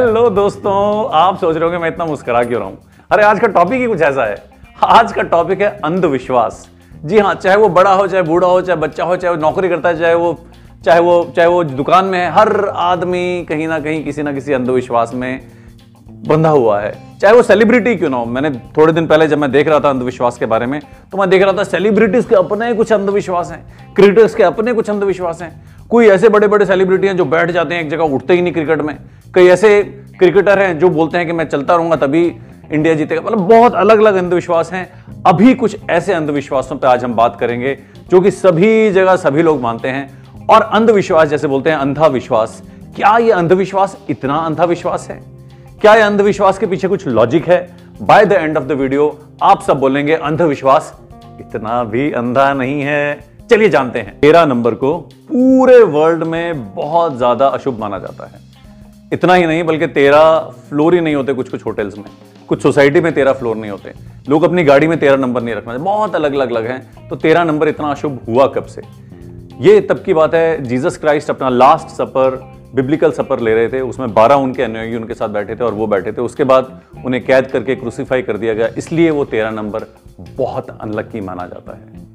Hello दोस्तों। आप सोच रहे हो मैं इतना मुस्कुरा क्यों रहा हूँ? अरे, आज का टॉपिक ही कुछ ऐसा है। आज का टॉपिक है अंधविश्वास। जी हाँ चाहे वो बड़ा हो, चाहे बूढ़ा हो, चाहे बच्चा हो, चाहे वो नौकरी करता है, चाहे वो चाहे वो चाहे वो दुकान में है, हर आदमी कहीं ना कहीं किसी ना किसी अंधविश्वास में बंधा हुआ है। चाहे वो सेलिब्रिटी क्यों ना हो। मैंने थोड़े दिन पहले जब मैं देख रहा था अंधविश्वास के बारे में तो मैं देख रहा था सेलिब्रिटीज के अपने कुछ अंधविश्वास हैं क्रिएटर्स के अपने कुछ अंधविश्वास हैं। कोई ऐसे बड़े बड़े सेलिब्रिटी हैं जो बैठ जाते हैं, एक जगह उठते ही नहीं क्रिकेट में। कई ऐसे क्रिकेटर हैं जो बोलते हैं कि मैं चलता रहूँगा तभी इंडिया जीतेगा। मतलब बहुत अलग अलग अंधविश्वास हैं। अभी कुछ ऐसे अंधविश्वासों पर आज हम बात करेंगे, जो कि सभी जगह सभी लोग मानते हैं। और अंधविश्वास जैसे बोलते हैं अंधा विश्वास क्या यह अंधविश्वास इतना अंधा विश्वास है? क्या यह अंधविश्वास के पीछे कुछ लॉजिक है? By the end of the video आप सब बोलेंगे, अंधविश्वास इतना भी अंधा नहीं है। चलिए जानते हैं। तेरह नंबर को पूरे वर्ल्ड में बहुत ज़्यादा अशुभ माना जाता है। इतना ही नहीं, बल्कि तेरह फ्लोर ही नहीं होते कुछ कुछ होटल्स में। कुछ सोसाइटी में तेरह फ्लोर नहीं होते। लोग अपनी गाड़ी में तेरह नंबर नहीं रखना बहुत अलग अलग अलग हैं। तो तेरह नंबर इतना अशुभ हुआ कब से? ये तब की बात है जीसस क्राइस्ट अपना लास्ट सपर बिब्लिकल सपर ले रहे थे। उसमें बारह उनके अनुयायी उनके साथ बैठे थे और वो बैठे थे। उसके बाद उन्हें कैद करके क्रूसीफाई कर दिया गया। इसलिए वो तेरह नंबर बहुत अनलक्की माना जाता है।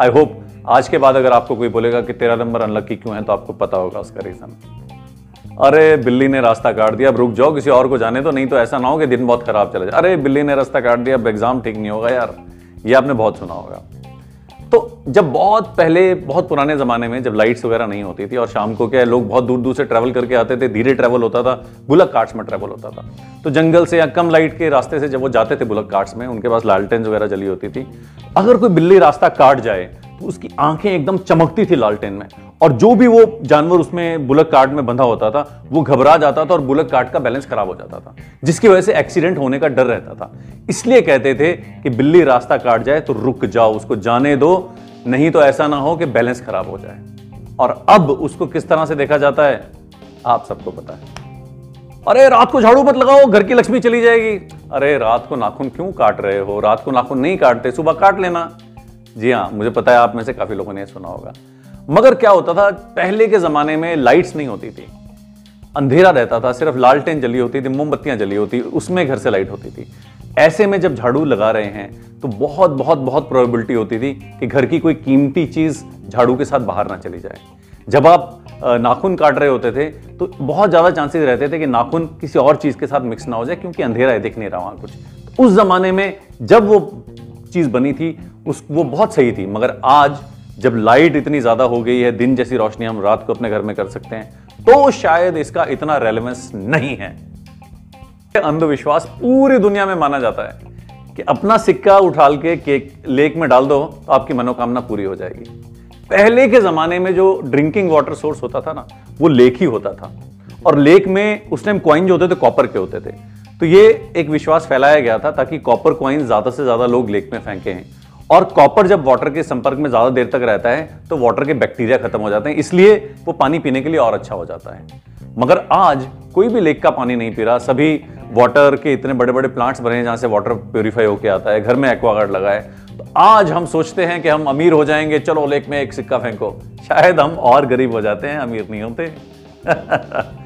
आई होप आज के बाद अगर आपको कोई बोलेगा कि तेरह नंबर अनलक्की क्यों है तो आपको पता होगा उसका रीजन अरे, बिल्ली ने रास्ता काट दिया, अब रुक जाओ, किसी और को जाने तो नहीं तो ऐसा ना हो कि दिन बहुत खराब चला जाए। अरे, बिल्ली ने रास्ता काट दिया, अब एग्ज़ाम ठीक नहीं होगा यार। ये आपने बहुत सुना होगा। तो जब बहुत पहले, बहुत पुराने ज़माने में जब लाइट्स वगैरह नहीं होती थी और शाम को क्या है लोग बहुत दूर दूर से ट्रैवल करके आते थे, धीरे ट्रैवल होता था, बुलक कार्ट्स में ट्रैवल होता था। तो जंगल से या कम लाइट के रास्ते से जब वो जाते थे बुलक कार्ट्स में, उनके पास लालटेन वगैरह जली होती थी। अगर कोई बिल्ली रास्ता काट जाए उसकी आँखें एकदम चमकती थी लालटेन में। और जो भी वो जानवर उसमें बुलक कार्ट में बंधा होता था, वो घबरा जाता था और बुलक कार्ट का बैलेंस खराब हो जाता था, जिसकी वजह से एक्सीडेंट होने का डर रहता था। इसलिए कहते थे कि बिल्ली रास्ता काट जाए तो रुक जाओ, उसको जाने दो, नहीं तो ऐसा ना हो कि बैलेंस खराब हो जाए। और अब उसको किस तरह से देखा जाता है, आप सबको पता है। अरे, रात को झाड़ू मत लगाओ, घर की लक्ष्मी चली जाएगी। अरे, रात को नाखून क्यों काट रहे हो? रात को नाखून नहीं काटते, सुबह काट लेना। जी हाँ मुझे पता है आप में से काफ़ी लोगों ने सुना होगा। मगर क्या होता था, पहले के जमाने में लाइट्स नहीं होती थी। अंधेरा रहता था, सिर्फ़ लालटेन जली होती थी, मोमबत्तियाँ जली होती, उसमें घर से लाइट होती थी। ऐसे में जब झाड़ू लगा रहे हैं तो बहुत बहुत बहुत प्रोबेबिलिटी होती थी कि घर की कोई कीमती चीज़ झाड़ू के साथ बाहर ना चली जाए। जब आप नाखून काट रहे होते थे तो बहुत ज़्यादा चांसेस रहते थे कि नाखून किसी और चीज़ के साथ मिक्स ना हो जाए, क्योंकि अंधेरा है दिख नहीं रहा वहाँ कुछ। तो उस जमाने में जब वो चीज़ बनी थी, उस, वो बहुत सही थी। मगर आज जब लाइट इतनी ज़्यादा हो गई है, दिन जैसी रोशनी हम रात को अपने घर में कर सकते हैं तो शायद इसका इतना रेलेवेंस नहीं है। अंधविश्वास पूरी दुनिया में माना जाता है कि अपना सिक्का उठाल के केक लेक में डाल दो तो आपकी मनोकामना पूरी हो जाएगी। पहले के जमाने में जो ड्रिंकिंग वाटर सोर्स होता था ना, वो लेक ही होता था। और लेक में उस टाइम क्वाइन जो होते थे कॉपर के होते थे। तो ये एक विश्वास फैलाया गया था ताकि कॉपर क्वाइन ज़्यादा से ज़्यादा लोग लेक में फेंके हैं। और कॉपर जब वाटर के संपर्क में ज़्यादा देर तक रहता है तो वाटर के बैक्टीरिया खत्म हो जाते हैं। इसलिए वो पानी पीने के लिए और अच्छा हो जाता है। मगर आज कोई भी लेक का पानी नहीं पी रहा। सभी वाटर के इतने बड़े बड़े प्लांट्स बने हैं जहाँ से वाटर प्योरीफाई होकर आता है। घर में एक्वागार्ड लगा है। तो आज हम सोचते हैं कि हम अमीर हो जाएँगे। चलो लेक में एक सिक्का फेंको। शायद हम और गरीब हो जाते हैं, अमीर नहीं होते।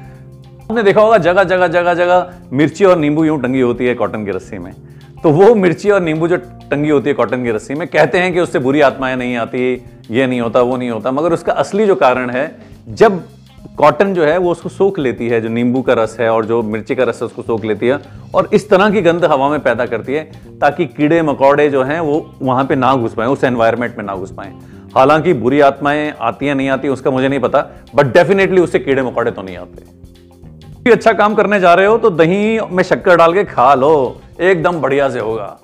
आपने देखा होगा, जगह जगह जगह जगह मिर्ची और नींबू यूँ टंगी होती है कॉटन की रस्सी में। तो वो मिर्ची और नींबू जो टंगी होती है कॉटन की रस्सी में, कहते हैं कि उससे बुरी आत्माएँ नहीं आती, ये नहीं होता, वो नहीं होता, मगर उसका असली जो कारण है, जब कॉटन जो है, वो उसको सोख लेती है, जो नींबू का रस है और जो मिर्ची का रस है, उसको सोख लेती है और इस तरह की गंध हवा में पैदा करती है, ताकि कीड़े, मकौड़े जो हैं, वो वहाँ पे ना घुस पाए, उस एनवायरमेंट में ना घुस पाए। हालाँकि बुरी आत्माएँ आती हैं, नहीं आती, उसका मुझे नहीं पता बट डेफिनेटली उससे कीड़े, मकौड़े तो नहीं आते। अच्छा काम करने जा रहे हो तो दही में शक्कर डाल के खा लो। एकदम बढ़िया से होगा।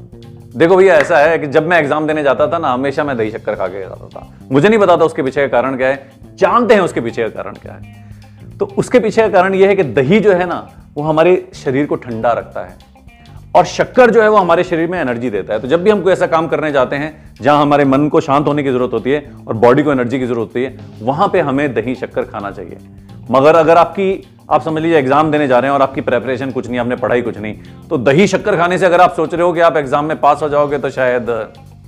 देखो भैया, ऐसा है कि जब मैं एग्ज़ाम देने जाता था ना, हमेशा मैं दही शक्कर खा के जाता था। मुझे नहीं पता था उसके पीछे का कारण क्या है। जानते हैं उसके पीछे का कारण क्या है। तो उसके पीछे का कारण यह है कि दही जो है ना, वो हमारे शरीर को ठंडा रखता है। और शक्कर जो है, वो हमारे शरीर में एनर्जी देता है। तो जब भी हम कोई ऐसा काम करने जाते हैं, जहाँ हमारे मन को शांत होने की ज़रूरत होती है और बॉडी को एनर्जी की ज़रूरत होती है, वहाँ पे हमें दही शक्कर खाना चाहिए। मगर अगर आपकी आप समझ लीजिए एग्ज़ाम देने जा रहे हैं और आपकी प्रेपरेशन कुछ नहीं, आपने पढ़ाई कुछ नहीं। तो दही शक्कर खाने से अगर आप सोच रहे हो कि आप एग्ज़ाम में पास हो जाओगे तो शायद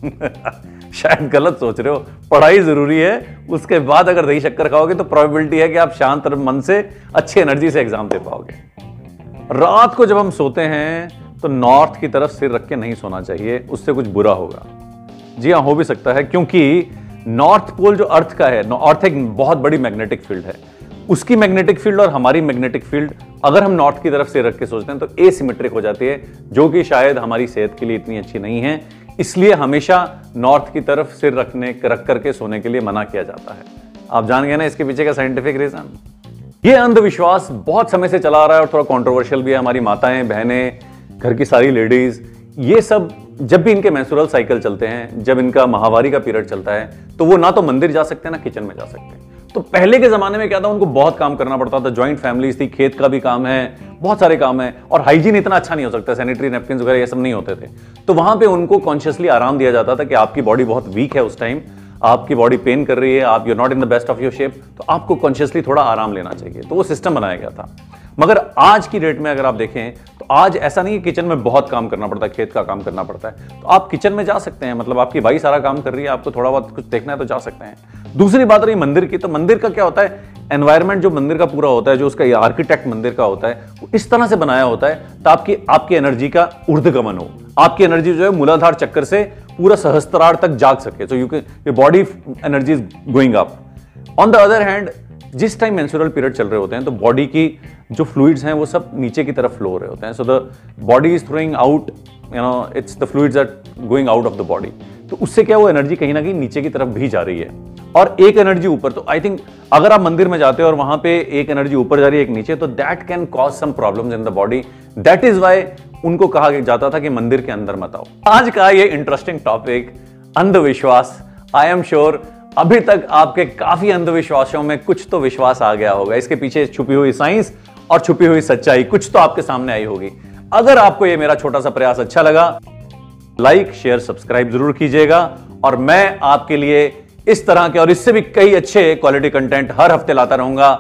शायद गलत सोच रहे हो। पढ़ाई ज़रूरी है, उसके बाद अगर दही शक्कर खाओगे तो प्रोबेबिलिटी है कि आप शांत मन से अच्छी एनर्जी से एग्ज़ाम दे पाओगे। रात को जब हम सोते हैं तो नॉर्थ की तरफ़ सिर रख के नहीं सोना चाहिए, उससे कुछ बुरा होगा। जी हाँ हो भी सकता है, क्योंकि नॉर्थ पोल जो अर्थ का है अर्थ एक बहुत बड़ी मैग्नेटिक फ़ील्ड है। उसकी मैग्नेटिक फ़ील्ड और हमारी मैग्नेटिक फ़ील्ड अगर हम नॉर्थ की तरफ़ से रख के सोचते हैं तो एसिमेट्रिक हो जाती है, जो कि शायद हमारी सेहत के लिए इतनी अच्छी नहीं है। इसलिए हमेशा नॉर्थ की तरफ़ सिर रखने, रख करके सोने के लिए मना किया जाता है। आप जान गए ना इसके पीछे का साइंटिफिक रीजन ये अंधविश्वास बहुत समय से चला आ रहा है और थोड़ा कॉन्ट्रोवर्शियल भी है। हमारी माताएँ, बहनें, घर की सारी लेडीज़ ये सब जब भी इनके मैंसुरल साइकिल चलते हैं, जब इनका महावारी का पीरियड चलता है तो वो ना तो मंदिर जा सकते हैं, ना किचन में जा सकते हैं। तो पहले के जमाने में क्या था? उनको बहुत काम करना पड़ता था। ज्वाइंट फैमिलीज़ थी, खेत का भी काम है, बहुत सारे काम है। और हाइजीन इतना अच्छा नहीं हो सकता सैनिटरी नेपकिन वगैरह ये सब नहीं होते थे। तो वहाँ पे उनको कॉन्शियसली आराम दिया जाता था कि आपकी बॉडी बहुत वीक है उस टाइम आपकी बॉडी पेन कर रही है, आप you not in the best of your shape तो आपको कॉन्शियसली थोड़ा आराम लेना चाहिए। तो वो सिस्टम बनाया गया था। मगर आज की डेट में अगर आप देखें तो आज ऐसा नहीं है किचन में बहुत काम करना पड़ता है, खेत का काम करना पड़ता है। तो आप किचन में जा सकते हैं मतलब आपकी भाई सारा काम कर रही है, आपको थोड़ा बहुत कुछ देखना है तो जा सकते हैं। दूसरी बात रही मंदिर की तो मंदिर का क्या होता है? एनवायरमेंट जो मंदिर का पूरा होता है, जो उसका आर्किटेक्ट मंदिर का होता है, वो इस तरह से बनाया होता है ताकि आपकी एनर्जी का ऊर्धगमन हो। आपकी एनर्जी जो है मूलाधार चक्कर से पूरा सहस्त्रार तक जाग सके। सो यू के body energy is going up on the other hand जिस टाइम मेंस्ट्रुअल पीरियड चल रहे होते हैं तो बॉडी की जो फ्लूइड्स हैं, वो सब नीचे की तरफ़ फ्लो हो रहे होते हैं। So the body is throwing out you know it's the fluids are going out of the body तो उससे क्या वो एनर्जी कहीं ना कहीं नीचे की तरफ़ भी जा रही है। और एक एनर्जी ऊपर। तो आई थिंक अगर आप मंदिर में जाते हो और वहाँ पे एक एनर्जी ऊपर जा रही है एक नीचे तो that can cause some problems in the body that is why उनको कहा जाता था कि मंदिर के अंदर मत आओ। आज का ये इंटरेस्टिंग टॉपिक अंधविश्वास। आई एम श्योर अभी तक आपके काफ़ी अंधविश्वासों में कुछ तो विश्वास आ गया होगा। इसके पीछे छुपी हुई साइंस और छुपी हुई सच्चाई, कुछ तो आपके सामने आई होगी। अगर आपको ये मेरा छोटा सा प्रयास अच्छा लगा लाइक शेयर सब्सक्राइब ज़रूर कीजिएगा। और मैं आपके लिए इस तरह के और इससे भी कई अच्छे क्वालिटी कंटेंट हर हफ़्ते लाता रहूँगा।